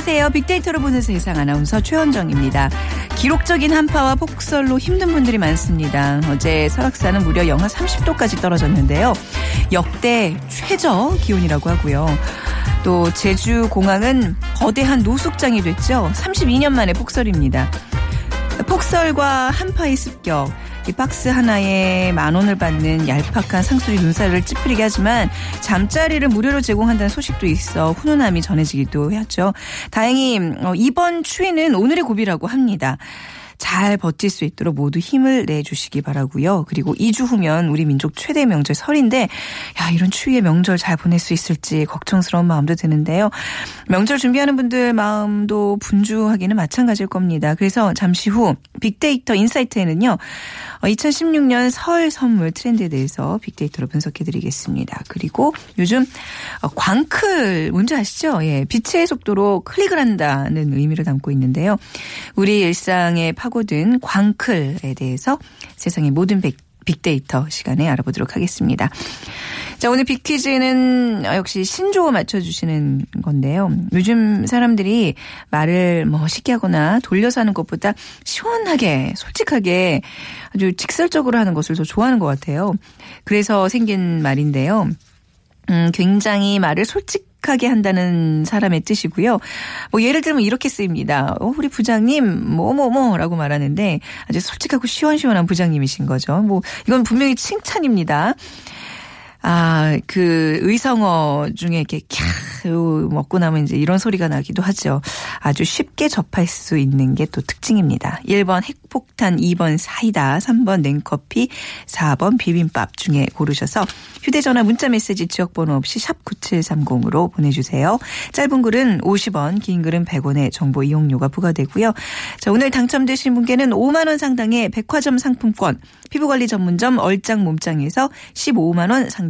안녕하세요. 빅데이터로 보는 세상 아나운서 최현정입니다. 기록적인 한파와 폭설로 힘든 분들이 많습니다. 어제 설악산은 무려 영하 30도까지 떨어졌는데요. 역대 최저 기온이라고 하고요. 또 제주 공항은 거대한 노숙장이 됐죠. 32년 만에 폭설입니다. 폭설과 한파의 습격, 이 박스 하나에 만 원을 받는 얄팍한 상수리 눈살을 찌푸리게 하지만 잠자리를 무료로 제공한다는 소식도 있어 훈훈함이 전해지기도 했죠. 다행히 어, 이번 추위는 오늘의 고비라고 합니다. 잘 버틸 수 있도록 모두 힘을 내주시기 바라고요. 그리고 2주 후면 우리 민족 최대 명절 설인데 야 이런 추위의 명절 잘 보낼 수 있을지 걱정스러운 마음도 드는데요. 명절 준비하는 분들 마음도 분주하기는 마찬가지일 겁니다. 그래서 잠시 후 빅데이터 인사이트에는요. 2016년 설 선물 트렌드에 대해서 빅데이터로 분석해 드리겠습니다. 그리고 요즘 어, 광클 뭔지 아시죠? 예, 빛의 속도로 클릭을 한다는 의미를 담고 있는데요. 우리 일상에 파고든 광클에 대해서 세상의 모든 빅, 빅데이터 시간에 알아보도록 하겠습니다. 자, 오늘 빅퀴즈는 역시 신조어 맞춰주시는 건데요. 요즘 사람들이 말을 뭐 쉽게 하거나 돌려서 하는 것보다 시원하게, 솔직하게 아주 직설적으로 하는 것을 더 좋아하는 것 같아요. 그래서 생긴 말인데요. 음, 굉장히 말을 솔직 하게 한다는 사람의 뜻이고요. 뭐 예를 들면 이렇게 쓰입니다. 어, 우리 부장님 뭐뭐뭐라고 말하는데 아주 솔직하고 시원시원한 부장님이신 거죠. 뭐 이건 분명히 칭찬입니다. 아, 그 의성어 중에 이렇게 캬 먹고 나면 이제 이런 소리가 나기도 하죠. 아주 쉽게 접할 수 있는 게 또 특징입니다. 1번 핵폭탄, 2번 사이다, 3번 냉커피, 4번 비빔밥 중에 고르셔서 휴대전화 문자메시지 지역번호 없이 샵 9730으로 보내주세요. 짧은 글은 50원, 긴 글은 100원의 정보 이용료가 부과되고요. 자, 오늘 당첨되신 분께는 5만원 상당의 백화점 상품권, 피부관리 전문점 얼짱 몸짱에서 15만원 상당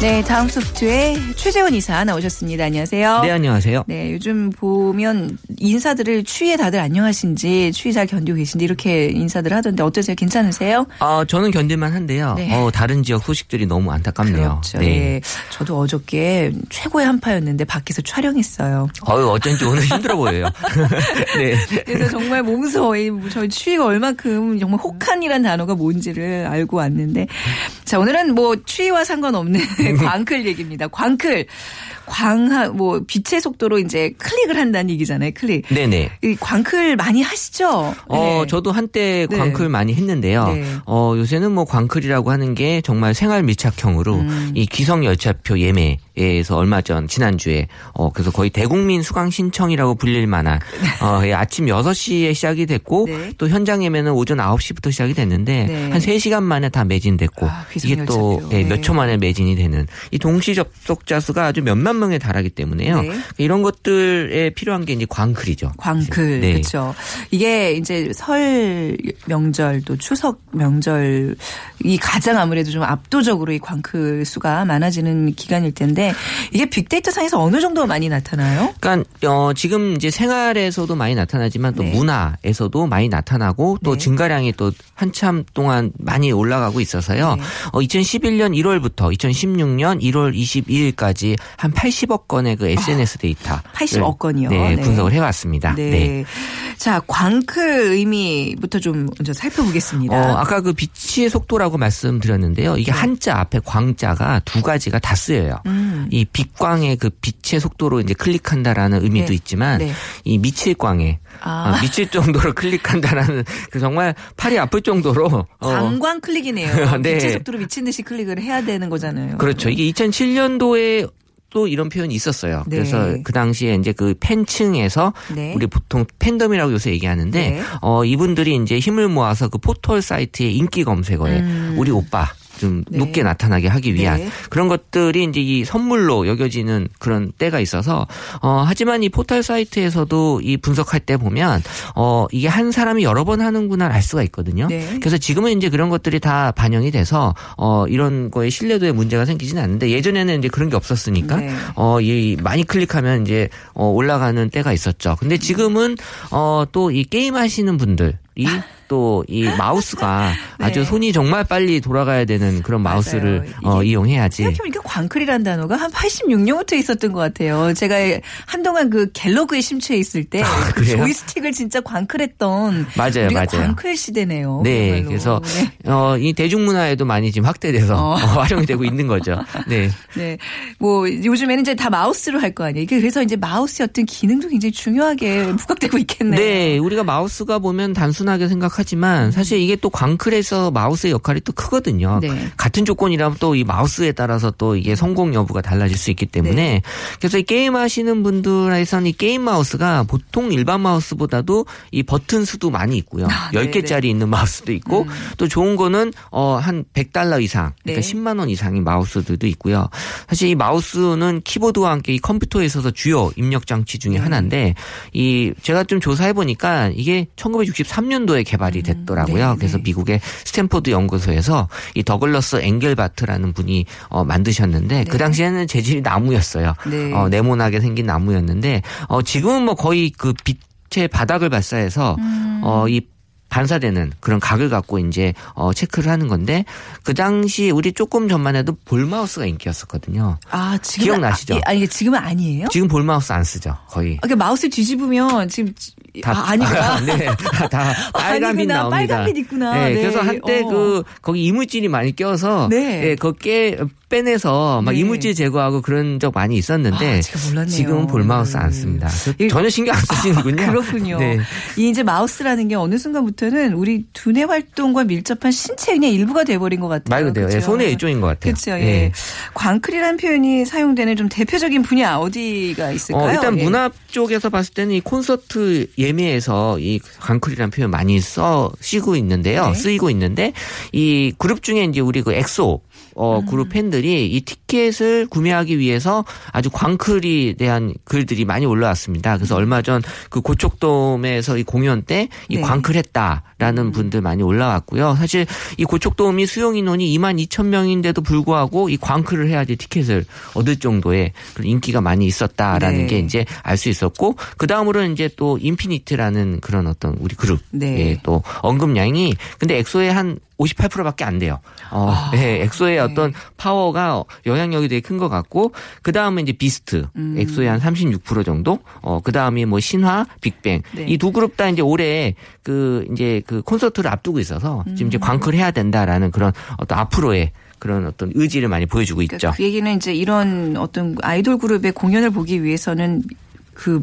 네, 다음 소프트에 최재원 이사 나오셨습니다. 안녕하세요. 네, 안녕하세요. 네, 요즘 보면 인사들을 추위에 다들 안녕하신지 추위 잘 견디고 계신지 이렇게 인사들 하던데 어떠세요? 괜찮으세요? 아, 저는 견딜만 한데요. 네. 어, 다른 지역 소식들이 너무 안타깝네요. 그렇죠. 네. 저도 어저께 최고의 한파였는데 밖에서 촬영했어요. 어유 어쩐지 오늘 힘들어 보여요. 네. 그래서 정말 몸소 이 저희 추위가 얼마큼 정말 혹한이란 단어가 뭔지를 알고 왔는데 자 오늘은 뭐 추위와 상관없는 광클 얘기입니다. 광클 광하 뭐 빛의 속도로 이제 클릭을 한다는 얘기잖아요. 클릭. 네네. 이 광클 많이 하시죠? 어, 네. 저도 한때 네. 광클 많이 했는데요. 네. 어, 요새는 뭐 광클이라고 하는 게 정말 생활 밀착형으로 음. 이 기성 열차표 예매에서 얼마 전 지난주에 어, 그래서 거의 대국민 수강 신청이라고 불릴 만한 어, 예, 아침 6시에 시작이 됐고 네. 또 현장 예매는 오전 9시부터 시작이 됐는데 네. 한 3시간 만에 다 매진됐고 아, 이게 또 열차표. 예, 네. 몇초 만에 매진이 되는 이 동시 접속자 수가 아주 몇만 명에 달하기 때문에요. 네. 이런 것들에 필요한 게 이제 광클이죠. 광클 네. 그렇죠. 이게 이제 설 명절 또 추석 명절 이 가장 아무래도 좀 압도적으로 이 광클 수가 많아지는 기간일 텐데 이게 빅데이터 상에서 어느 정도 많이 나타나요? 그러니까 어, 지금 이제 생활에서도 많이 나타나지만 또 네. 문화에서도 많이 나타나고 또 네. 증가량이 또 한참 동안 많이 올라가고 있어서요. 네. 어, 2011년 1월부터 2016년 1월 22일까지 한 80억 건의 그 SNS 데이터 80억 건이요. 네, 네. 분석을 해왔습니다. 네. 네. 자, 광클 의미부터 좀 먼저 살펴보겠습니다. 어, 아까 그 빛의 속도라고 말씀드렸는데요. 네. 이게 한자 앞에 광자가 두 가지가 다 쓰여요. 음. 이 빛광의 그 빛의 속도로 이제 클릭한다라는 의미도 네. 있지만 네. 이 미칠광에 아. 어, 미칠 정도로 클릭한다라는 그 정말 팔이 아플 정도로 어, 관광 클릭이네요. 네. 빛의 속도로 미친 듯이 클릭을 해야 되는 거잖아요. 그렇죠. 이게 2007년도에 또 이런 표현이 있었어요. 네. 그래서 그 당시에 이제 그 팬층에서 네. 우리 보통 팬덤이라고 요새 얘기하는데 네. 어 이분들이 이제 힘을 모아서 그 포털 사이트의 인기 검색어에 우리 오빠 좀 음. 네. 높게 나타나게 하기 위한 네. 그런 것들이 이제 이 선물로 여겨지는 그런 때가 있어서 어 하지만 이 포털 사이트에서도 이 분석할 때 보면 어 이게 한 사람이 여러 번 하는구나 알 수가 있거든요. 네. 그래서 지금은 이제 그런 것들이 다 반영이 돼서 어 이런 거에 신뢰도에 문제가 생기지는 않는데 예전에는 이제 그런 게 없었으니까 네. 어이 많이 클릭하면 이제 어 올라가는 때가 있었죠. 근데 지금은 어또 이 게임 하시는 분들 이 또 이 마우스가 네. 아주 손이 정말 빨리 돌아가야 되는 그런 마우스를. 어 이용해야지. 생각해보니까 광클이라는 단어가 한 86년부터 있었던 것 같아요. 제가 한동안 그 갤러그에 심취해 있을 때 아, 그? 조이스틱을 진짜 광클했던 맞아요, 맞아요. 광클 시대네요. 네, 그야말로. 그래서 네. 어, 이 대중문화에도 많이 지금 확대돼서 어. 어, 활용이 되고 있는 거죠. 네. 네. 뭐 요즘에는 이제 다 마우스로 할 거 아니에요. 그래서 이제 마우스의 어떤 기능도 굉장히 중요하게 부각되고 있겠네요. 네, 우리가 마우스가 보면 단순하게 생각하 지만 사실 이게 또 광클에서 마우스의 역할이 또 크거든요. 네. 같은 조건이라면 또 이 마우스에 따라서 또 이게 성공 여부가 달라질 수 있기 때문에 네. 그래서 이 게임 하시는 분들에서는 이 게임 마우스가 보통 일반 마우스보다도 이 버튼 수도 많이 있고요. 아, 네, 10개짜리 있는 마우스도 있고 또 좋은 거는 어한 100달러 이상 그러니까 네. 10만 원 이상의 마우스들도 있고요. 사실 이 마우스는 키보드와 함께 이 컴퓨터에 있어서 주요 입력 장치 중에 네. 하나인데 이 제가 좀 조사해 보니까 이게 1963년도에 개발 이 됐더라고요. 네, 그래서 네. 미국의 스탠포드 연구소에서 이 더글러스 앵겔바트라는 분이 어 만드셨는데 그 당시에는 재질이 나무였어요. 네. 어 네모나게 생긴 나무였는데 어 지금은 뭐 거의 그 빛의 바닥을 발사해서 음. 어 이 반사되는 그런 각을 갖고 이제 어 체크를 하는 건데 그 당시 우리 조금 전만 해도 볼 마우스가 인기였었거든요. 아, 지금 기억나시죠? 아, 아니 지금은 아니에요? 지금 볼 마우스 안 쓰죠, 거의. 아, 그러니까 마우스 뒤집으면 지금 아, 아니구나. 네, 다, 다 빨간 빛 아니구나. 나옵니다. 빨간 빛 있구나. 네, 네. 그래서 한때 어. 그 거기 이물질이 많이 껴서 네. 네, 그깨 빼내서 막 네. 이물질 제거하고 그런 적 많이 있었는데 아. 지금은 볼 마우스 안 씁니다. 일- 전혀 신경 안 쓰시는군요. 그렇군요. 네. 이 이제 마우스라는 게 어느 순간부터는 우리 두뇌 활동과 밀접한 신체 그냥 일부가 돼버린 것 같아요. 말 그대로 예? 손의 일종인 것 같아요. 그렇죠. 예. 예. 광클이라는 표현이 사용되는 좀 대표적인 분야 어디가 있을까요? 어, 일단 예. 문화 쪽에서 봤을 때는 이 콘서트 예매에서 이 광클이라는 표현 많이 써 쓰고 있는데요. 네. 쓰이고 있는데 이 그룹 중에 이제 우리 그 엑소 어, 그룹 음. 팬들이 이 티켓을 구매하기 위해서 아주 광클에 대한 글들이 많이 올라왔습니다. 그래서 얼마 전 그 고척돔에서 이 공연 때이 네. 광클했다 라는 분들 많이 올라왔고요. 사실 이 고척돔이 수용 인원이 2만 2천 명인데도 불구하고 이 광클을 해야지 티켓을 얻을 정도의 그런 인기가 많이 있었다라는 네. 게 이제 알 수 있었고 그 다음으로는 이제 또 인피니트라는 그런 어떤 우리 그룹 네. 예, 또 언급량이 근데 엑소의 한 58%밖에 안 돼요. 어, 아, 네, 엑소의 네. 어떤 파워가 영향력이 되게 큰 것 같고 그 다음에 이제 비스트, 음. 엑소의 한 36% 정도. 어, 그 다음에 뭐 신화, 빅뱅 네. 이두 그룹 다 이제 올해 그 이제 그 콘서트를 앞두고 있어서 지금 음. 이제 광클 해야 된다라는 그런 어떤 앞으로의 그런 어떤 의지를 많이 보여주고 있죠. 그러니까 그 얘기는 이제 이런 어떤 아이돌 그룹의 공연을 보기 위해서는 그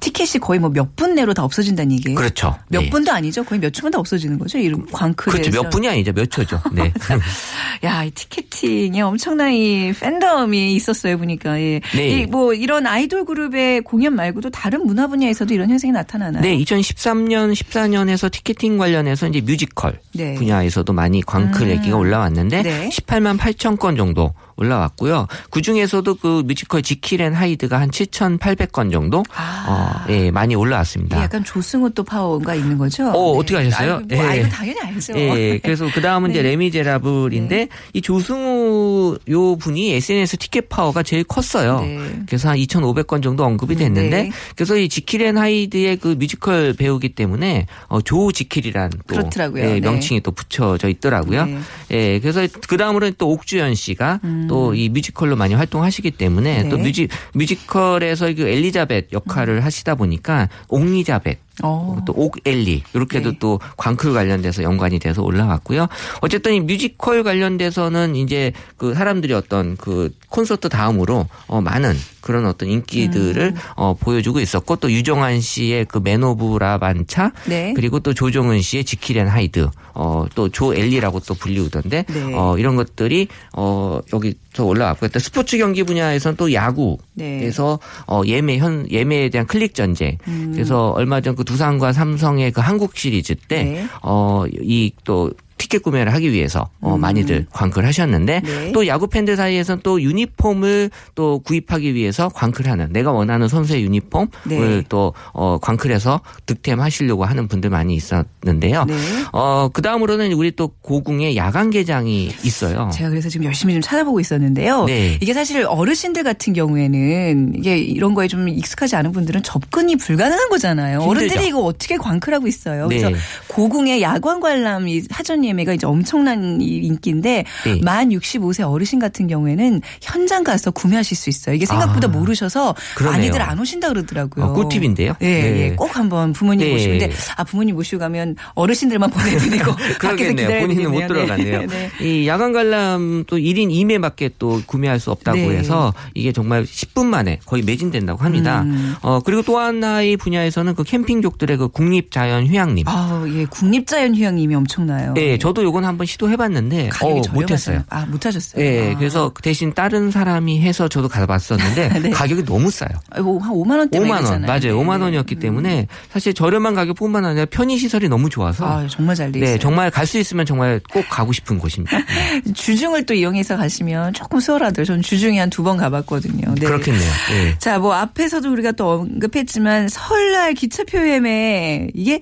티켓이 거의 뭐 몇 분 내로 다 없어진다는 얘기예요. 그렇죠. 몇 네. 분도 아니죠. 거의 몇 초만 다 없어지는 거죠. 이런 광클에서. 그렇죠. 몇 분이 아니죠. 몇 초죠. 네. 야, 이 티켓팅에 엄청난 이 팬덤이 있었어요, 보니까. 예. 네. 이 뭐 이런 아이돌 그룹의 공연 말고도 다른 문화 분야에서도 이런 현상이 나타나나요? 네, 2013년, 14년에서 티켓팅 관련해서 이제 뮤지컬 네. 분야에서도 많이 광클 음. 얘기가 올라왔는데 네. 18만 8천 건 정도 올라왔고요. 그 중에서도 그 뮤지컬 지킬 앤 하이드가 한 7,800건 정도 아. 어, 예, 많이 올라왔습니다. 약간 조승우 또 파워가 있는 거죠? 어, 어떻게 아셨어요? 아, 뭐, 아, 예. 이거 당연히 알죠. 예, 그래서 그 다음은 이제 네. 레미제라블인데 이 조승우 요 분이 SNS 티켓 파워가 제일 컸어요. 네. 그래서 한 2,500건 정도 언급이 됐는데 네. 그래서 이 지킬 앤 하이드의 그 뮤지컬 배우기 때문에 어, 조 지킬이란 또 그렇더라고요. 예, 네. 명칭이 또 붙여져 있더라고요. 네. 예, 그래서 그 다음으로는 또 옥주현 씨가 또이 뮤지컬로 많이 활동하시기 때문에 음. 네. 또 뮤지 뮤지컬에서 그 엘리자벳 역할을 하시다 보니까 옥리자벳 어. 또 옥엘리 이렇게도 네. 또 광클 관련돼서 연관이 돼서 올라왔고요. 어쨌든 이 뮤지컬 관련돼서는 이제 그 사람들이 어떤 그 콘서트 다음으로 어 많은 그런 어떤 인기들을 음. 어 보여주고 있었고 또 류정한 씨의 그 맨 오브 라만차 네. 그리고 또 조정은 씨의 지킬앤 하이드 어또 조엘리라고 또 불리우던데 네. 어 이런 것들이 어 여기 서 올라왔고 또 스포츠 경기 분야에서는 또 야구 네. 그래서 어 예매 현 예매에 대한 클릭 전쟁. 음. 그래서 얼마 전 그 두산과 삼성의 그 한국 시리즈 네. 때어 이또 티켓 구매를 하기 위해서 어 많이들 광클 하셨는데 음. 네. 또 야구 팬들 사이에서는 또 유니폼을 또 구입하기 위해서 광클하는 내가 원하는 선수의 유니폼을 네. 또 어 광클해서 득템하시려고 하는 분들 많이 있었는데요. 네. 어 그 다음으로는 우리 또 고궁에 야간 개장이 있어요. 제가 그래서 지금 열심히 좀 찾아보고 있었는데요. 네. 이게 사실 어르신들 같은 경우에는 이게 이런 거에 좀 익숙하지 않은 분들은 접근이 불가능한 거잖아요. 힘들죠. 어른들이 이거 어떻게 광클하고 있어요. 그래서 네. 고궁의 야광 관람 이 사전 예매가 이제 엄청난 이 인기인데 네. 만 65세 어르신 같은 경우에는 현장 가서 구매하실 수 있어요. 이게 생각보다 아, 모르셔서 그러네요. 많이들 안 오신다 그러더라고요. 어, 꿀팁인데요. 예, 네. 예. 꼭 한번 부모님 네. 모시는데 아 부모님 모시고 가면 어르신들만 보내드리고 그러겠네요. 본인은 못 되겠네요. 들어가네요. 네. 이 야간 관람 또 1인 2매밖에 또 구매할 수 없다고 네. 해서 이게 정말 10분 만에 거의 매진된다고 합니다. 음. 어 그리고 또 하나의 분야에서는 그 캠핑족들의 그 국립자연 휴양림. 아, 예. 국립자연 휴양림이 엄청나요. 네, 저도 요건 한번 시도해봤는데 어. 못했어요. 아, 못하셨어요. 예, 아. 그래서 대신 다른 사람이 해서 저도 가봤었는데 네. 가격이 너무 싸요. 아이고, 한 5만 원대 5만 원 맞아요. 5만 원이었기 때문에 사실 저렴한 가격뿐만 아니라 편의 시설이 너무 좋아서 아, 정말 잘돼 있어요. 네 정말 갈 수 있으면 정말 꼭 가고 싶은 곳입니다. 네. 주중을 또 이용해서 가시면 조금 수월하더라고요. 저는 주중에 한 두 번 가봤거든요. 네. 그렇겠네요. 예. 자, 뭐 앞에서도 우리가 또 언급했지만 설날 기차표 예매 이게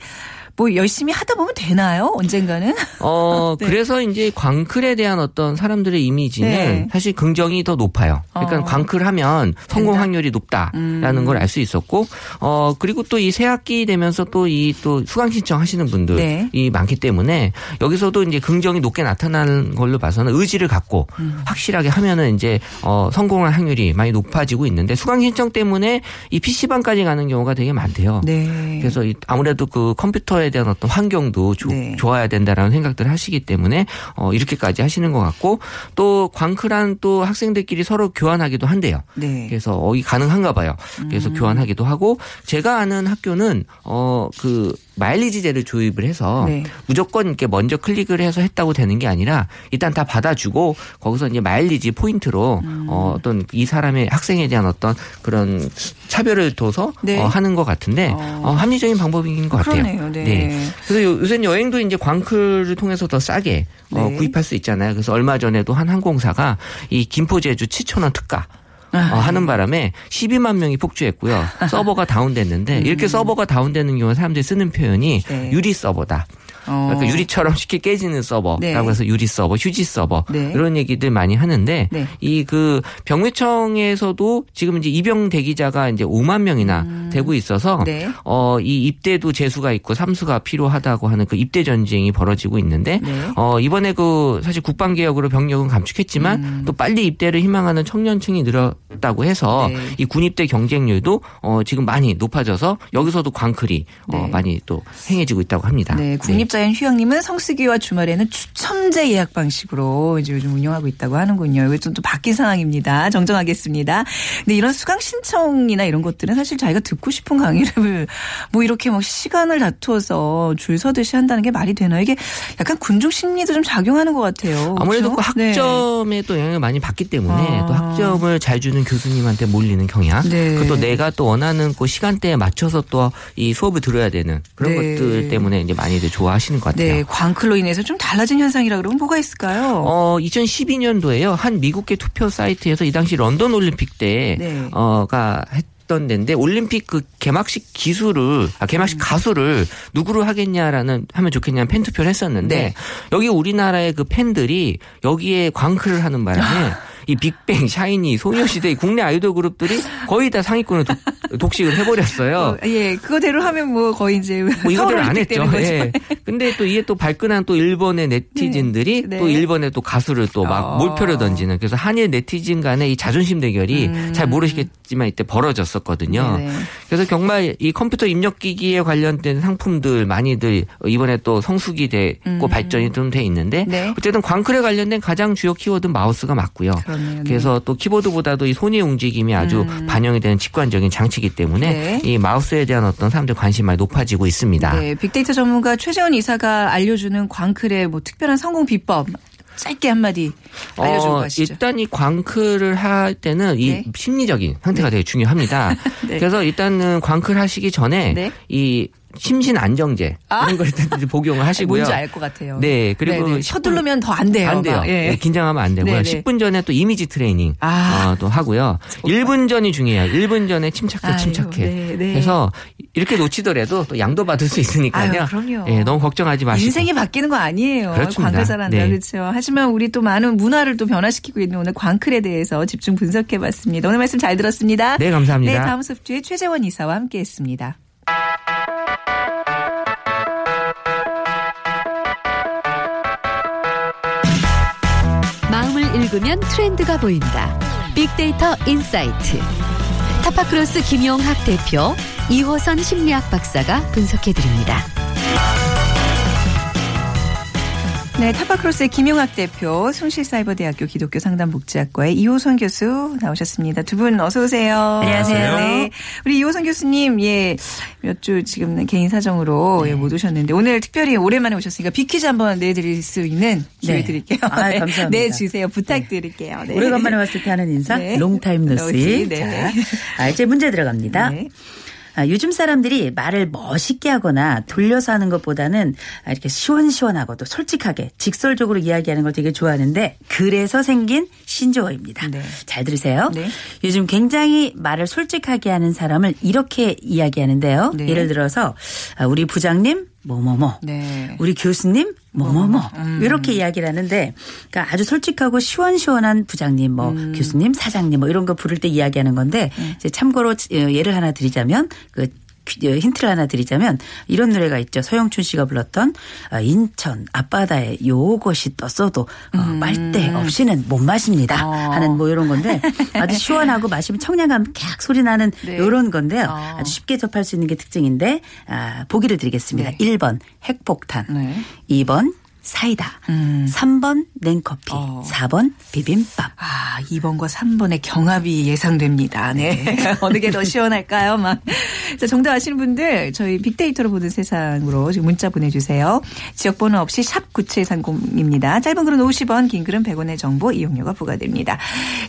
뭐 열심히 하다 보면 되나요? 언젠가는? 어, 네. 그래서 이제 광클에 대한 어떤 사람들의 이미지는 네. 사실 긍정이 더 높아요. 그러니까 어. 광클 하면 성공 된다. 확률이 높다라는 음. 걸알 수 있었고, 어, 그리고 또 이 새학기 되면서 또이또 수강 신청 하시는 분들이 네. 많기 때문에 여기서도 이제 긍정이 높게 나타나는 걸로 봐서는 의지를 갖고 음. 확실하게 하면은 이제 어, 성공할 확률이 많이 높아지고 있는데 수강 신청 때문에 이 PC방까지 가는 경우가 되게 많대요. 네. 그래서 이 아무래도 그 컴퓨터에 대한 어떤 환경도 조- 네. 좋아야 된다라는 생각들을 하시기 때문에 어 이렇게까지 하시는 것 같고 또 광클한 또 학생들끼리 서로 교환하기도 한대요. 네. 그래서 어, 이 가능한가 봐요. 그래서 음. 교환하기도 하고 제가 아는 학교는 어 그 마일리지제를 조입을 해서 네. 무조건 이렇게 먼저 클릭을 해서 했다고 되는 게 아니라 일단 다 받아주고 거기서 이제 마일리지 포인트로 음. 어, 어떤 이 사람의 학생에 대한 어떤 그런 차별을 둬서 네. 어, 하는 것 같은데 어. 어, 합리적인 방법인 것 같아요. 그러네요. 네. 그래서 요- 요새는 여행도 이제 광클을 통해서 더 싸게 어, 네. 구입할 수 있잖아요. 그래서 얼마 전에도 한 항공사가 이 김포 제주 7천 원 특가 아. 어, 하는 바람에 12만 명이 폭주했고요. 서버가 다운됐는데 이렇게 서버가 다운되는 경우에 사람들이 쓰는 표현이 음. 네. 유리 서버다. 어. 그러니까 유리처럼 쉽게 깨지는 서버라고 네. 해서 유리 서버, 휴지 서버 네. 이런 얘기들 많이 하는데 네. 이그 병무청에서도 지금 이제 입영 대기자가 이제 5만 명이나 되고 있어서 음. 네. 어이 입대도 재수가 있고 삼수가 필요하다고 하는 그 입대 전쟁이 벌어지고 있는데 네. 어 이번에 그 사실 국방 개혁으로 병력은 감축했지만 음. 또 빨리 입대를 희망하는 청년층이 늘었다고 해서 네. 이 군입대 경쟁률도 어 지금 많이 높아져서 여기서도 광클이 어 네. 많이 또 행해지고 있다고 합니다. 네, 국립 자연 휴양림은 성수기와 주말에는 추첨제 예약 방식으로 이제 요즘 운영하고 있다고 하는군요. 이거 좀 또 바뀐 상황입니다. 정정하겠습니다. 근데 이런 수강 신청이나 이런 것들은 사실 자기가 듣고 싶은 강의를 뭐 이렇게 뭐 시간을 다투어서 줄 서듯이 한다는 게 말이 되나? 이게 약간 군중 심리도 좀 작용하는 것 같아요. 아무래도 그렇죠? 그 학점에 또 영향을 많이 받기 때문에 아. 또 학점을 잘 주는 교수님한테 몰리는 경향. 네. 그것도 내가 또 원하는 그 시간대에 맞춰서 또 이 수업을 들어야 되는 그런 네. 것들 때문에 이제 많이들 좋아하시 는 것 같아요. 네, 광클로 인해서 좀 달라진 현상이라 그러면 뭐가 있을까요? 어, 2012년도에요. 한 미국계 투표 사이트에서 이 당시 런던 올림픽 때, 네. 어가 했던 데인데 올림픽 그 개막식 기수를 아 개막식 가수를 누구로 하겠냐라는 하면 좋겠냐는 팬 투표를 했었는데 네. 여기 우리나라의 그 팬들이 여기에 광클을 하는 바람에 이 빅뱅, 샤이니, 소녀시대 국내 아이돌 그룹들이 거의 다 상위권을 도- 독식을 해버렸어요. 어, 예, 그거대로 하면 뭐 거의 이제 뭐 이거대로 안 했죠. 예. 근데 또 이게 또 발끈한 또 일본의 네티즌들이 네. 또 네. 일본의 또 가수를 또막 어. 몰표를 던지는 그래서 한일 네티즌 간의 이 자존심 대결이 음. 잘 모르시겠지만 이때 벌어졌었거든요. 네네. 그래서 정말 이 컴퓨터 입력 기기에 관련된 상품들 많이들 이번에 또 성수기 되고 발전이 좀 돼 있는데 음. 네. 어쨌든 광클에 관련된 가장 주요 키워드는 마우스가 맞고요. 그렇 네요. 네. 그래서 또 키보드보다도 이 손의 움직임이 아주 반영이 되는 직관적인 장치이기 때문에 음. 네. 이 마우스에 대한 어떤 사람들 관심이 많이 높아지고 있습니다. 네, 빅데이터 전문가 최재원 이사가 알려주는 광클의 뭐 특별한 성공 비법 짧게 한마디 알려주고 어, 가시죠. 일단 이 광클을 할 때는 이 네. 심리적인 상태가 되게 중요합니다. 네. 그래서 일단은 광클 하시기 전에 네. 이 심신 안정제 아. 이런 걸 복용을 하시고요. 뭔지 알 것 같아요. 네, 그리고 네네. 10분 서두르면 더 안 돼요. 안 돼요. 막. 예. 네, 긴장하면 안 되고요. 네네. 10분 전에 또 이미지 트레이닝 아. 어, 또 하고요. 1분 전이 중요해요. 1분 전에 침착해, 침착해. 네, 네. 그래서 이렇게 놓치더라도 또 양도 받을 수 있으니까요. 아유, 그럼요. 예, 너무 걱정하지 마시고. 인생이 바뀌는 거 아니에요. 그렇습니다. 광클 잘한다. 네. 그렇죠. 하지만 우리 또 많은 문화를 또 변화시키고 있는 오늘 광클에 대해서 집중 분석해 봤습니다. 오늘 말씀 잘 들었습니다. 네, 감사합니다. 네, 다음소프트의 최재원 이사와 함께 했습니다. 읽으면 트렌드가 보인다. 빅데이터 insight. 타파크로스 김용학 대표, 이호선 심리학 박사가 분석해드립니다. 네, 타파크로스의 김용학 대표, 숭실사이버대학교 기독교 상담복지학과의 이호선 교수 나오셨습니다. 두 분 어서 오세요. 안녕하세요. 네, 우리 이호선 교수님, 예, 몇 주 지금 개인 사정으로 예, 못 오셨는데 오늘 특별히 오랜만에 오셨으니까 비퀴즈 한번 내드릴 수 있는 기회 네. 드릴게요. 아, 네, 감사합니다. 내주세요. 부탁드릴게요. 네. 오래간만에 왔을 때 하는 인사 네. 롱타임 노시. 네. 자, 아, 이제 문제 들어갑니다. 네. 아, 요즘 사람들이 말을 멋있게 하거나 돌려서 하는 것보다는 아, 이렇게 시원시원하고 또 솔직하게 직설적으로 이야기하는 걸 되게 좋아하는데 그래서 생긴 신조어입니다. 네. 잘 들으세요. 네. 요즘 굉장히 말을 솔직하게 하는 사람을 이렇게 이야기하는데요. 네. 예를 들어서 아, 우리 부장님 뭐뭐뭐. 네. 우리 교수님 뭐뭐뭐. 이렇게 이야기를 하는데 그러니까 아주 솔직하고 시원시원한 부장님 뭐 교수님 사장님 뭐 이런 거 부를 때 이야기하는 건데 이제 참고로 어, 예를 하나 드리자면 그 힌트를 하나 드리자면 이런 노래가 있죠. 서영춘 씨가 불렀던 어, 인천 앞바다에 요것이 떴어도 어, 빨대 없이는 못 마십니다 어. 하는 뭐 이런 건데 아주 시원하고 마시면 청량감 캬 소리 나는 네. 이런 건데요. 어. 아주 쉽게 접할 수 있는 게 특징인데 아, 보기를 드리겠습니다. 네. 1번 핵폭탄, 네. 2번 사이다, 음. 3번 냉커피, 어. 4번 비빔밥. 아, 2번과 3번의 경합이 예상됩니다. 네. 어느 게 더 시원할까요? 막. 자, 정답 아시는 분들 저희 빅데이터로 보는 세상으로 지금 문자 보내주세요. 지역번호 없이 샵 9730입니다. 짧은 글은 50원, 긴 글은 100원의 정보 이용료가 부과됩니다.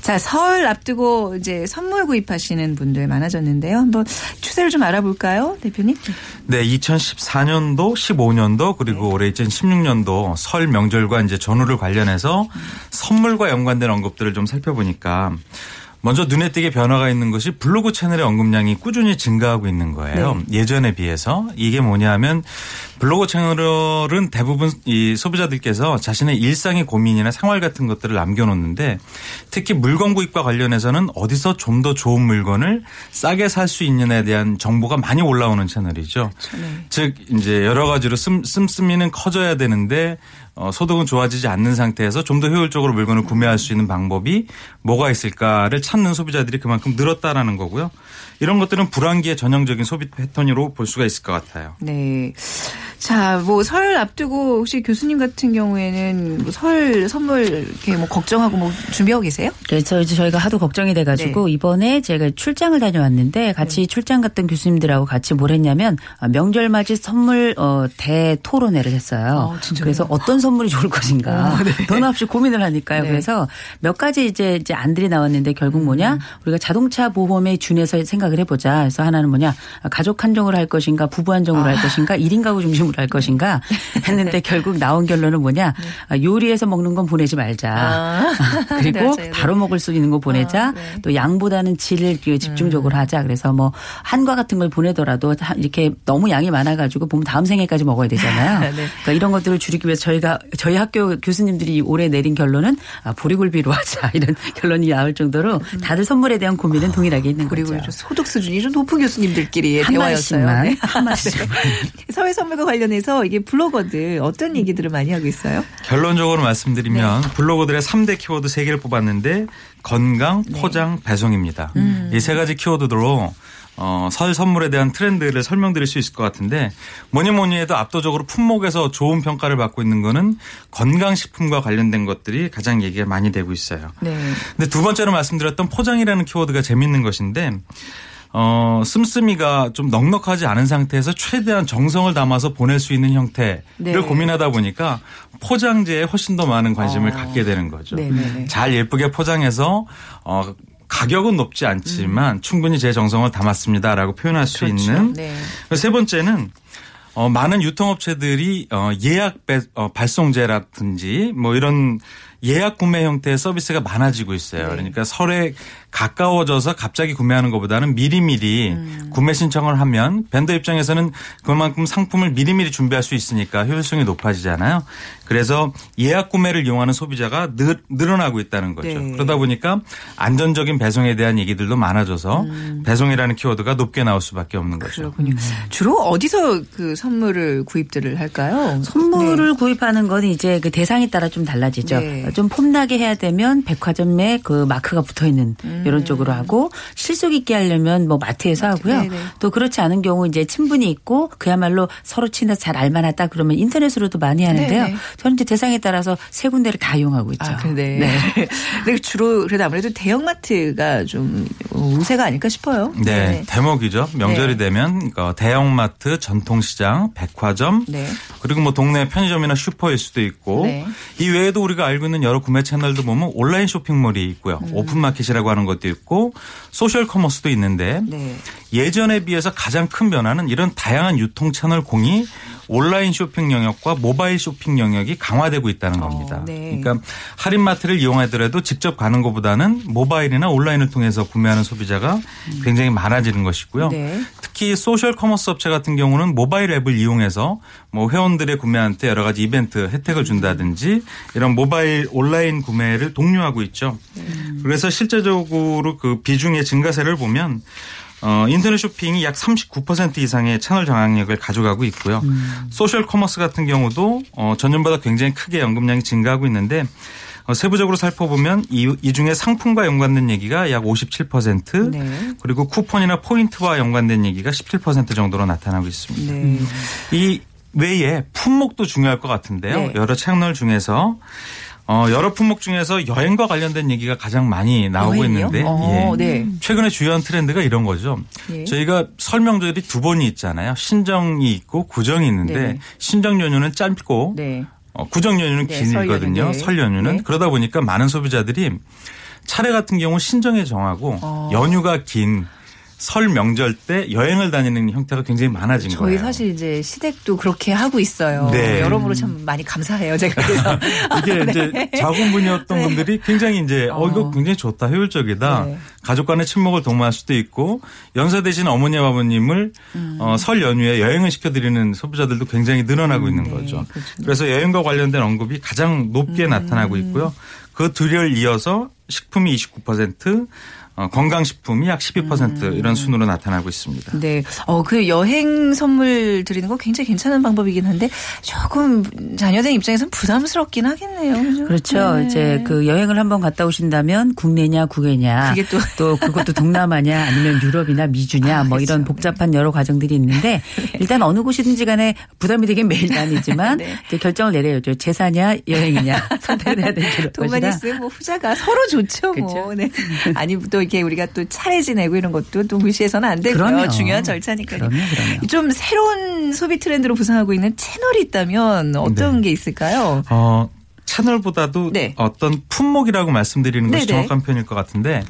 자, 설 앞두고 이제 선물 구입하시는 분들 많아졌는데요. 한번 추세를 좀 알아볼까요? 대표님? 네, 2014년도, 15년도 그리고 올해 2016년도 설 명절과 이제 전후를 관련해서 선물과 연관된 언급들을 좀 살펴보니까 먼저 눈에 띄게 변화가 있는 것이 블로그 채널의 언급량이 꾸준히 증가하고 있는 거예요. 예전에 비해서 이게 뭐냐면 블로그 채널은 대부분 이 소비자들께서 자신의 일상의 고민이나 생활 같은 것들을 남겨놓는데 특히 물건 구입과 관련해서는 어디서 좀 더 좋은 물건을 싸게 살 수 있느냐에 대한 정보가 많이 올라오는 채널이죠. 즉 이제 여러 가지로 씀, 씀씀이는 커져야 되는데 어, 소득은 좋아지지 않는 상태에서 좀 더 효율적으로 물건을 구매할 수 있는 방법이 뭐가 있을까를 찾는 소비자들이 그만큼 늘었다라는 거고요. 이런 것들은 불황기의 전형적인 소비 패턴으로 볼 수가 있을 것 같아요. 네. 자, 뭐 설 앞두고 혹시 교수님 같은 경우에는 뭐 설 선물 이렇게 뭐 걱정하고 뭐 준비하고 계세요? 그래서 이제 저희가 하도 걱정이 돼가지고 네. 이번에 제가 출장을 다녀왔는데 같이 출장 갔던 교수님들하고 같이 뭘 했냐면 아, 명절 맞이 선물 어, 대토론회를 했어요. 어, 진짜요? 그래서 어떤 선물이 좋을 것인가 어, 네. 돈 없이 고민을 하니까요. 네. 그래서 몇 가지 이제 이제 안들이 나왔는데 결국 음. 뭐냐 우리가 자동차 보험에 준해서 생각 을 해보자. 그래서 하나는 뭐냐 가족 한정으로 할 것인가 부부 한정으로 아. 할 것인가 1인 가구 중심으로 할 것인가 했는데 결국 나온 결론은 뭐냐 아, 요리해서 먹는 건 보내지 말자. 아. 그리고. 네. 바로 먹을 수 있는 거 보내자. 아, 네. 음. 또 양보다는 질을 집중적으로 하자. 그래서 뭐 한과 같은 걸 보내더라도 한- 이렇게 너무 양이 많아가지고 보면 다음 생애까지 먹어야 되잖아요. 네. 그러니까 이런 것들을 줄이기 위해서 저희가 저희 학교 교수님들이 올해 내린 결론은 아, 보리굴비로 하자 이런 결론이 나올 정도로 다들 선물에 대한 고민은 동일하게 있는 음. 거죠. 좀 소득 수준이 좀 높은 교수님들끼리의 한 대화였어요. 네. 한 마디씩만. 사회 선물과 관련해서 이게 블로거들 어떤 얘기들을 많이 하고 있어요? 결론적으로 말씀드리면 블로거들의 3대 키워드 3개를 뽑았는데 건강, 포장, 배송입니다. 이세 가지 키워드로 어, 설 선물에 대한 트렌드를 설명드릴 수 있을 것 같은데 뭐니 뭐니 해도 압도적으로 품목에서 좋은 평가를 받고 있는 거는 건강식품과 관련된 것들이 가장 얘기가 많이 되고 있어요. 네. 근데 두 번째로 말씀드렸던 포장이라는 키워드가 재밌는 것인데 어, 씀씀이가 좀 넉넉하지 않은 상태에서 최대한 정성을 담아서 보낼 수 있는 형태를 네. 고민하다 보니까 포장재에 훨씬 더 많은 관심을 갖게 되는 거죠. 네네네. 잘 예쁘게 포장해서 어, 가격은 높지 않지만 충분히 제 정성을 담았습니다라고 표현할 수 있는 네. 세 번째는 어, 많은 유통업체들이 어, 예약 배, 어, 발송제라든지 뭐 이런 예약 구매 형태의 서비스가 많아지고 있어요. 그러니까 설에 가까워져서 갑자기 구매하는 것보다는 미리미리 구매 신청을 하면 벤더 입장에서는 그만큼 상품을 미리미리 준비할 수 있으니까 효율성이 높아지잖아요. 그래서 예약 구매를 이용하는 소비자가 늘, 늘어나고 있다는 거죠. 네. 그러다 보니까 안전적인 배송에 대한 얘기들도 많아져서 배송이라는 키워드가 높게 나올 수밖에 없는 거죠. 그렇군요. 주로 어디서 그 선물을 구입들을 할까요? 선물을 구입하는 건 이제 그 대상에 따라 좀 달라지죠. 네. 좀 폼나게 해야 되면 백화점에 그 마크가 붙어 있는 이런 쪽으로 하고 실속 있게 하려면 뭐 마트에서 하고요. 음. 네네. 또 그렇지 않은 경우 이제 친분이 있고 그야말로 서로 친해서 잘 알만하다 그러면 인터넷으로도 많이 하는데요. 네네. 저는 이제 대상에 따라서 세 군데를 다 이용하고 있죠. 아, 그래. 네. 근데 주로 그래도 아무래도 대형마트가 좀 우세가 아닐까 싶어요. 네, 대목이죠. 명절이 네. 되면 어, 대형마트, 전통시장, 백화점, 네. 그리고 뭐 동네 편의점이나 슈퍼일 수도 있고 네. 이 외에도 우리가 알고 있는 여러 구매 채널도 보면 온라인 쇼핑몰이 있고요. 음. 오픈마켓이라고 하는 것도 있고 소셜 커머스도 있는데 네. 예전에 비해서 가장 큰 변화는 이런 다양한 유통 채널 중에 온라인 쇼핑 영역과 모바일 쇼핑 영역이 강화되고 있다는 겁니다. 네. 그러니까 할인마트를 이용하더라도 직접 가는 것보다는 모바일이나 온라인을 통해서 구매하는 소비자가 굉장히 많아지는 것이고요. 네. 특히 소셜 커머스 업체 같은 경우는 모바일 앱을 이용해서 뭐 회원들의 구매할 때 여러 가지 이벤트 혜택을 준다든지 이런 모바일 온라인 구매를 독려하고 있죠. 그래서 실제적으로 그 비중의 증가세를 보면 어, 인터넷 쇼핑이 약 39% 이상의 채널 장악력을 가져가고 있고요. 소셜 커머스 같은 경우도 어, 전년보다 굉장히 크게 언급량이 증가하고 있는데 어, 세부적으로 살펴보면 이, 이 중에 상품과 연관된 얘기가 약 57% 네. 그리고 쿠폰이나 포인트와 연관된 얘기가 17% 정도로 나타나고 있습니다. 네. 이 외에 품목도 중요할 것 같은데요. 네. 여러 채널 중에서 어, 여러 품목 중에서 여행과 관련된 얘기가 가장 많이 나오고 여행이요? 있는데 어, 예. 네. 최근에 주요한 트렌드가 이런 거죠. 예. 저희가 설명절이 두 번이 있잖아요. 신정이 있고 구정이 있는데 네. 신정 연휴는 짧고 네. 어, 구정 연휴는 길거든요. 연휴, 네. 설 연휴는 네. 그러다 보니까 많은 소비자들이 차례 같은 경우 신정에 정하고 어. 연휴가 긴 설 명절 때 여행을 다니는 형태가 굉장히 많아진 저희 거예요. 사실 이제 시댁도 그렇게 하고 있어요. 네. 여러모로 참 많이 감사해요. 제가 그래서 이게 이제 자군분이었던 분들이 굉장히 이제 어, 이거 네. 어. 굉장히 좋다 효율적이다 네. 가족 간의 친목을 도모할 수도 있고 연세 대신 어머니 아버님을 음. 어, 설 연휴에 여행을 시켜드리는 소비자들도 굉장히 늘어나고 있는 네, 거죠. 그렇군요. 그래서 여행과 관련된 언급이 가장 높게 나타나고 있고요. 그 둘을 이어서 식품이 29%, 어, 건강식품이 약 12% 이런 순으로 나타나고 있습니다. 네. 어, 그 여행 선물 드리는 거 굉장히 괜찮은 방법이긴 한데 조금 자녀된 입장에서는 부담스럽긴 하겠네요. 그죠? 그렇죠. 네. 이제 그 여행을 한번 갔다 오신다면 국내냐 국외냐 그게 또- 그것도 동남아냐 아니면 유럽이나 미주냐 아, 뭐 이런 그렇죠. 복잡한 여러 과정들이 있는데 일단 어느 곳이든지 간에 부담이 되긴 매일 아니지만 네. 이제 결정을 내려야죠. 제사냐 여행이냐 선택을 해야 될돈 많이 것이다. 쓰면 뭐 후자가 서로 좋죠, 뭐. 그렇죠. 네. 아니 또 이렇게 우리가 또 차례 지내고 이런 것도 또 무시해서는 안 되고요. 그럼요. 중요한 절차니까요. 그럼요, 그럼요. 좀 새로운 소비 트렌드로 부상하고 있는 채널이 있다면 어떤 네. 게 있을까요? 어, 채널보다도 네. 어떤 품목이라고 말씀드리는 것이 네네. 정확한 표현일 것 같은데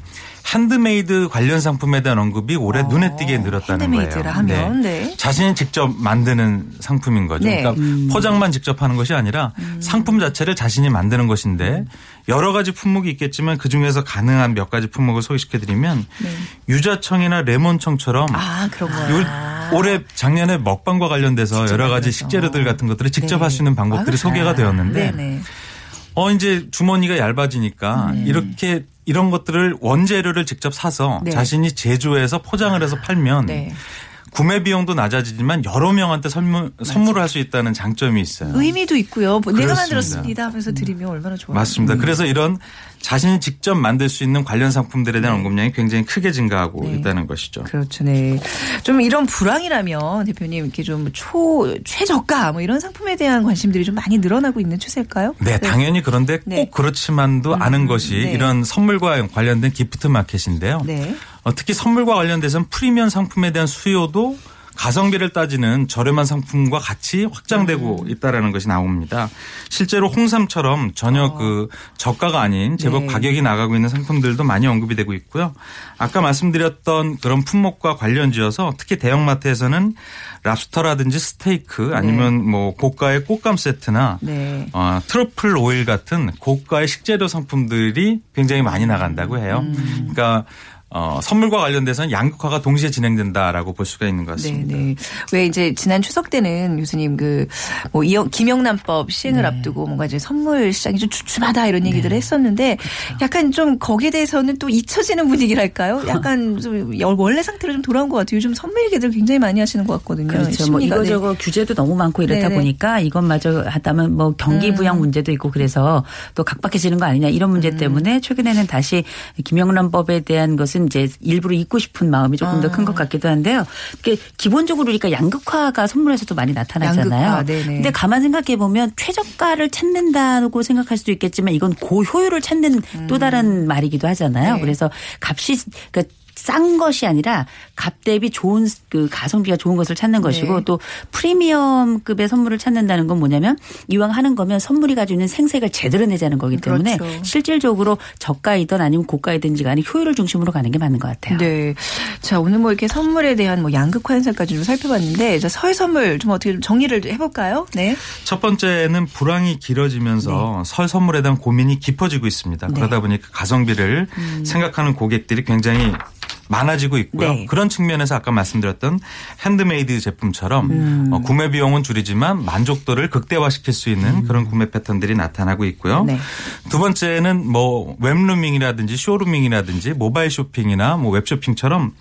핸드메이드 관련 상품에 대한 언급이 올해 눈에 띄게 늘었다는 거예요. 어, 핸드메이드라 하면, 네. 자신이 직접 만드는 상품인 거죠. 네. 그러니까 포장만 직접 하는 것이 아니라 상품 자체를 자신이 만드는 것인데 여러 가지 품목이 있겠지만 그 중에서 가능한 몇 가지 품목을 소개시켜드리면 유자청이나 레몬청처럼 네. 아, 그런 요- 거야. 올해 작년에 먹방과 관련돼서 여러 가지. 식재료들 같은 것들을 직접 네. 할수 있는 방법들이 아, 소개가 되었는데 네네. 어 이제 주머니가 얇아지니까 네. 이렇게 이런 것들을 원재료를 직접 사서 네. 자신이 제조해서 포장을 해서 팔면 네. 구매 비용도 낮아지지만 여러 명한테 선물, 선물을 할 수 있다는 장점이 있어요. 의미도 있고요. 뭐 내가 그렇습니다. 만들었습니다 하면서 드리면 얼마나 좋아요. 맞습니다. 그래서 이런 자신이 직접 만들 수 있는 관련 상품들에 대한 언급량이 굉장히 크게 증가하고 네. 있다는 것이죠. 그렇죠, 네. 좀 이런 불황이라면 대표님 이렇게 좀 초 최저가 뭐 이런 상품에 대한 관심들이 좀 많이 늘어나고 있는 추세일까요? 네, 당연히 그런데 꼭 네. 그렇지만도 않은 것이 네. 이런 선물과 관련된 기프트 마켓인데요. 네. 어, 특히 선물과 관련돼서는 프리미엄 상품에 대한 수요도 가성비를 따지는 저렴한 상품과 같이 확장되고 음. 있다라는 것이 나옵니다. 실제로 홍삼처럼 전혀 그 저가가 아닌 제법 어. 네. 가격이 나가고 있는 상품들도 많이 언급이 되고 있고요. 아까 말씀드렸던 그런 품목과 관련지어서 특히 대형마트에서는 랍스터라든지 스테이크 아니면 뭐 고가의 꽃감 세트나 네. 어, 트러플 오일 같은 고가의 식재료 상품들이 굉장히 많이 나간다고 해요. 음. 그러니까 어, 선물과 관련돼서는 양극화가 동시에 진행된다라고 볼 수가 있는 것 네, 같습니다. 네. 왜 이제 지난 추석 때는 교수님 그뭐 김영란법 시행을 네. 앞두고 뭔가 이제 선물 시장이 좀 주춤하다 이런 얘기들을 했었는데 그렇죠. 약간 좀 거기에 대해서는 또 잊혀지는 분위기랄까요? 약간 좀 여- 원래 상태로 좀 돌아온 것 같아요. 요즘 선물 얘기들 굉장히 많이 하시는 것 같거든요. 그렇죠. 뭐 네. 이거저거 규제도 너무 많고 이렇다 네네. 보니까 이것마저 하다면 뭐 경기 음. 부양 문제도 있고 그래서 또 각박해지는 거 아니냐 이런 문제 음. 때문에 최근에는 다시 김영란법에 대한 것은 이제 일부러 잊고 싶은 마음이 조금 더 아. 큰것 같기도 한데요. 이게 기본적으로 우리가 양극화가 선물에서도 많이 나타나잖아요. 양극화, 네네. 근데 가만 생각해 보면 최저가를 찾는다고 생각할 수도 있겠지만 이건 고효율을 찾는 또 다른 말이기도 하잖아요. 음. 네. 그래서 값이 그러니까 싼 것이 아니라 값 대비 좋은 그 가성비가 좋은 것을 찾는 것이고 네. 또 프리미엄급의 선물을 찾는다는 건 뭐냐면 이왕 하는 거면 선물이 가지고 있는 생색을 제대로 내자는 거기 때문에 그렇죠. 실질적으로 저가이든 아니면 고가이든지 간에 효율을 중심으로 가는 게 맞는 것 같아요. 네. 자, 오늘 뭐 이렇게 선물에 대한 뭐 양극화 현상까지 좀 살펴봤는데, 자, 설 선물 좀 어떻게 좀 정리를 해 볼까요? 네. 첫 번째는 불황이 길어지면서 설 선물에 대한 고민이 깊어지고 있습니다. 네. 그러다 보니까 가성비를 생각하는 고객들이 굉장히 많아지고 있고요. 네. 그런 측면에서 아까 말씀드렸던 핸드메이드 제품처럼 음. 어, 구매 비용은 줄이지만 만족도를 극대화시킬 수 있는 그런 구매 패턴들이 나타나고 있고요. 네. 두 번째는 뭐 웹루밍이라든지 쇼루밍이라든지 모바일 쇼핑이나 뭐 웹쇼핑처럼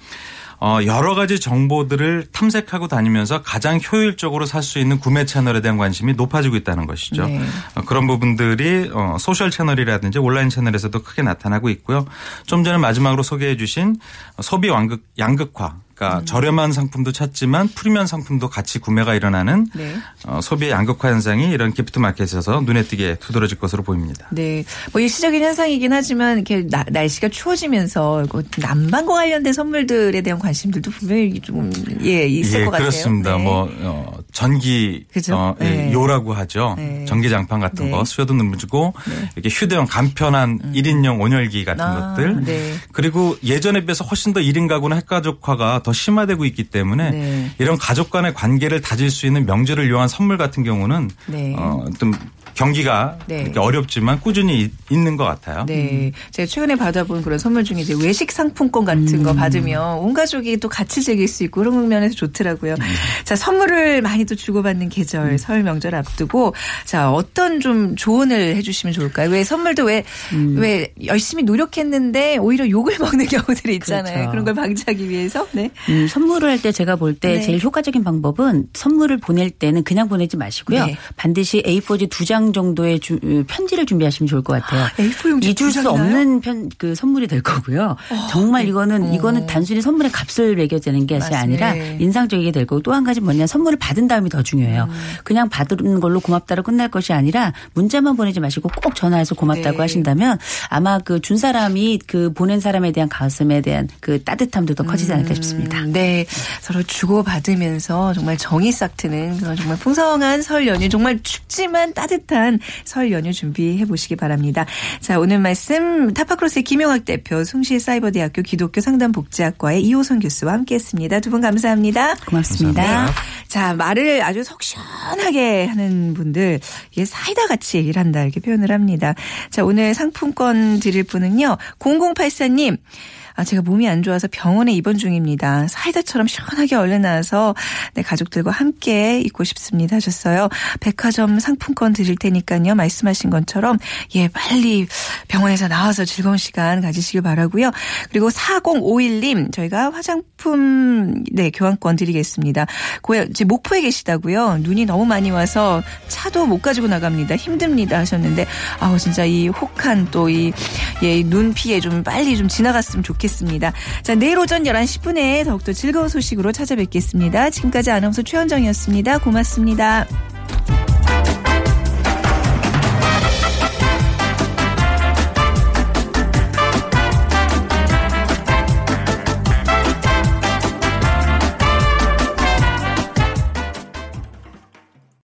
어 여러 가지 정보들을 탐색하고 다니면서 가장 효율적으로 살 수 있는 구매 채널에 대한 관심이 높아지고 있다는 것이죠. 네. 어, 그런 부분들이 어 소셜 채널이라든지 온라인 채널에서도 크게 나타나고 있고요. 좀 전에 마지막으로 소개해 주신 소비 양극 양극화 그러니까 음. 저렴한 상품도 찾지만 프리미엄 상품도 같이 구매가 일어나는 네. 어, 소비의 양극화 현상이 이런 기프트 마켓에서 눈에 띄게 두드러질 것으로 보입니다. 네. 뭐 일시적인 현상이긴 하지만 이렇게 나- 날씨가 추워지면서 난방과 관련된 선물들에 대한 관심들도 분명히 좀, 예, 있을 예, 것 같아요. 그렇습니다. 네. 뭐 어, 전기 그죠? 어, 예, 네. 요라고 하죠. 네. 전기 장판 같은 네. 거 수요도 늘어지고 이렇게 휴대용 간편한 일 1인용 온열기 같은 아, 것들 네. 그리고 예전에 비해서 훨씬 더 1인 가구나 핵가족화가 더 심화되고 있기 때문에 네. 이런 가족 간의 관계를 다질 수 있는 명절을 이용한 선물 같은 경우는 네. 어, 좀 경기가 네. 어렵지만 꾸준히 있- 있는 것 같아요. 네. 제가 최근에 받아본 그런 선물 중에 이제 외식 상품권 같은 거 받으면 온 가족이 또 같이 즐길 수 있고 그런 면에서 좋더라고요. 자, 선물을 많이 또 주고받는 계절, 설 명절 앞두고 자, 어떤 좀 조언을 해주시면 좋을까요? 왜 선물도 왜, 왜 열심히 노력했는데 오히려 욕을 먹는 경우들이 있잖아요. 그렇죠. 그런걸 방지하기 위해서. 네. 음, 선물을 할 때 제가 볼때 네. 제일 효과적인 방법은 선물을 보낼 때는 그냥 보내지 마시고요. 네. 반드시 A4지 두 장 정도의 주- 어, 편지를 준비하시면 좋을 것 같아요. A4 용지 잊을 두 수? 없는 편, 그 선물이 될 거고요. 정말 이거는 이거는 단순히 선물의 값을 매겨지는 게. 아니라 네. 인상적이게 될 거고 또 한 가지 뭐냐 선물을 받은 다음이 더 중요해요. 음. 그냥 받은 걸로 고맙다로 끝날 것이 아니라 문자만 보내지 마시고 꼭 전화해서 고맙다고 네. 하신다면 아마 그 준 사람이 그 보낸 사람에 대한 가슴에 대한 그 따뜻함도 더 커지지 않을까 싶습니다. 음, 네. 서로 주고받으면서 정말 정이 싹 트는 정말 풍성한 설 연휴 정말 춥지만 따뜻한 따뜻한 설 연휴 준비해 보시기 바랍니다. 자, 오늘 말씀 타파크로스의 김용학 대표, 숭실 사이버대학교 기독교 상담복지학과의 이호선 교수와 함께 했습니다. 두 분 감사합니다. 고맙습니다. 자, 말을 아주 속 시원하게 하는 분들, 이게 사이다 같이 일한다, 이렇게 표현을 합니다. 자, 오늘 상품권 드릴 분은요, 0084님. 아, 제가 몸이 안 좋아서 병원에 입원 중입니다. 사이다처럼 시원하게 얼른 나와서 네, 가족들과 함께 있고 싶습니다 하셨어요. 백화점 상품권 드릴 테니까요. 말씀하신 것처럼 예, 빨리 병원에서 나와서 즐거운 시간 가지시길 바라고요. 그리고 4051님 저희가 화장품 네, 교환권 드리겠습니다. 고향 지금 목포에 계시다고요. 눈이 너무 많이 와서 차도 못 가지고 나갑니다. 힘듭니다 하셨는데 아우 진짜 이 혹한 또 이 예, 눈 피해 좀 빨리 좀 지나갔으면 좋 겠습니다. 자, 내일 오전 11시 10분에 더욱더 즐거운 소식으로 찾아뵙겠습니다. 지금까지 아나운서 최현정이었습니다. 고맙습니다.